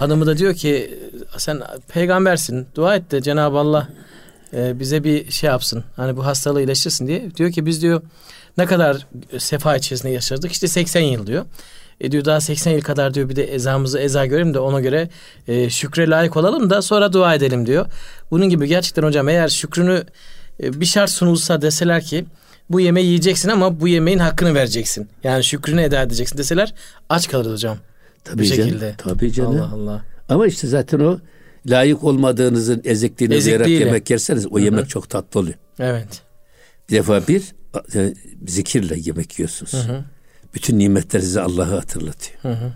Hanımı da diyor ki sen peygambersin dua et de Cenab-ı Allah e, bize bir şey yapsın. Hani bu hastalığı iyileştirsin diye. Diyor ki biz diyor ne kadar sefa içerisinde yaşadık? İşte 80 yıl diyor. E diyor daha 80 yıl kadar diyor bir de ezamızı eza görelim de ona göre e, şükre layık olalım da sonra dua edelim diyor. Bunun gibi gerçekten hocam eğer şükrünü e, bir şart sunulsa deseler ki bu yemeği yiyeceksin ama bu yemeğin hakkını vereceksin. Yani şükrünü eda edeceksin deseler aç kalırız hocam. Tabii bu canım, şekilde. Tabii canım. Allah Allah. Ama işte zaten o layık olmadığınızın ezikliğini Ezikliğiyle. duyarak yemek yerseniz o Hı-hı. yemek çok tatlı oluyor. Evet. Bir defa bir e, zikirle yemek yiyorsunuz. Hı-hı. Bütün nimetler size Allah'ı hatırlatıyor. Hı-hı.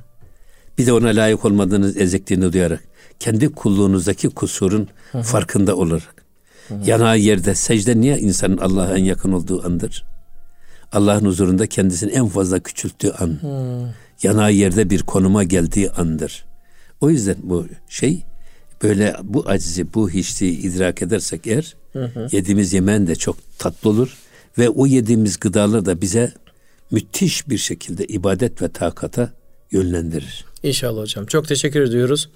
Bir de ona layık olmadığınız ezikliğini duyarak kendi kulluğunuzdaki kusurun Hı-hı. farkında olarak Hı-hı. yanağı yerde secde niye insanın Allah'a en yakın olduğu andır? Allah'ın huzurunda kendisini en fazla küçülttüğü an. Hı. Yanağı yerde bir konuma geldiği andır. O yüzden bu şey böyle bu acizi, bu hiçliği idrak edersek eğer hı hı. yediğimiz yemen de çok tatlı olur ve o yediğimiz gıdalar da bize müthiş bir şekilde ibadet ve takata yönlendirir. İnşallah hocam. Çok teşekkür ediyoruz.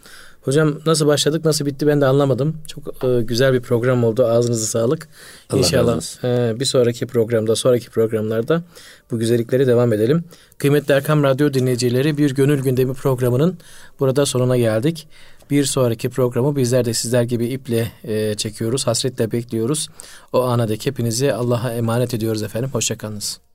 Hocam nasıl başladık nasıl bitti ben de anlamadım. Çok e, güzel bir program oldu. Ağzınıza sağlık. Allah İnşallah e, bir sonraki programda sonraki programlarda bu güzellikleri devam edelim. Kıymetli Erkam Radyo dinleyicileri bir gönül gündemi programının burada sonuna geldik. Bir sonraki programı bizler de sizler gibi iple e, çekiyoruz. Hasretle bekliyoruz. O ana dek hepinizi Allah'a emanet ediyoruz efendim. Hoşçakalınız.